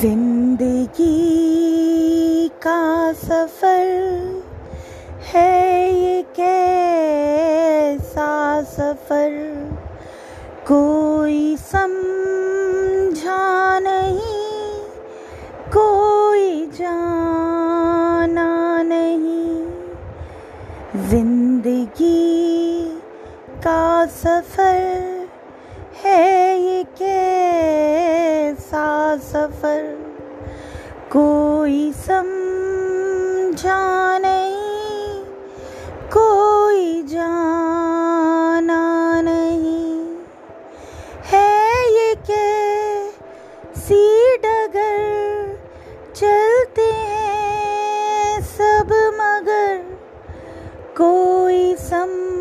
ज़िंदगी का सफ़र है ये कैसा सफ़र? कोई समझा नहीं, कोई जाना नहीं। ज़िंदगी का सफ़र सफ़र कोई समझा नहीं कोई जाना नहीं। है ये कैसी डगर? चलते हैं सब मगर कोई सम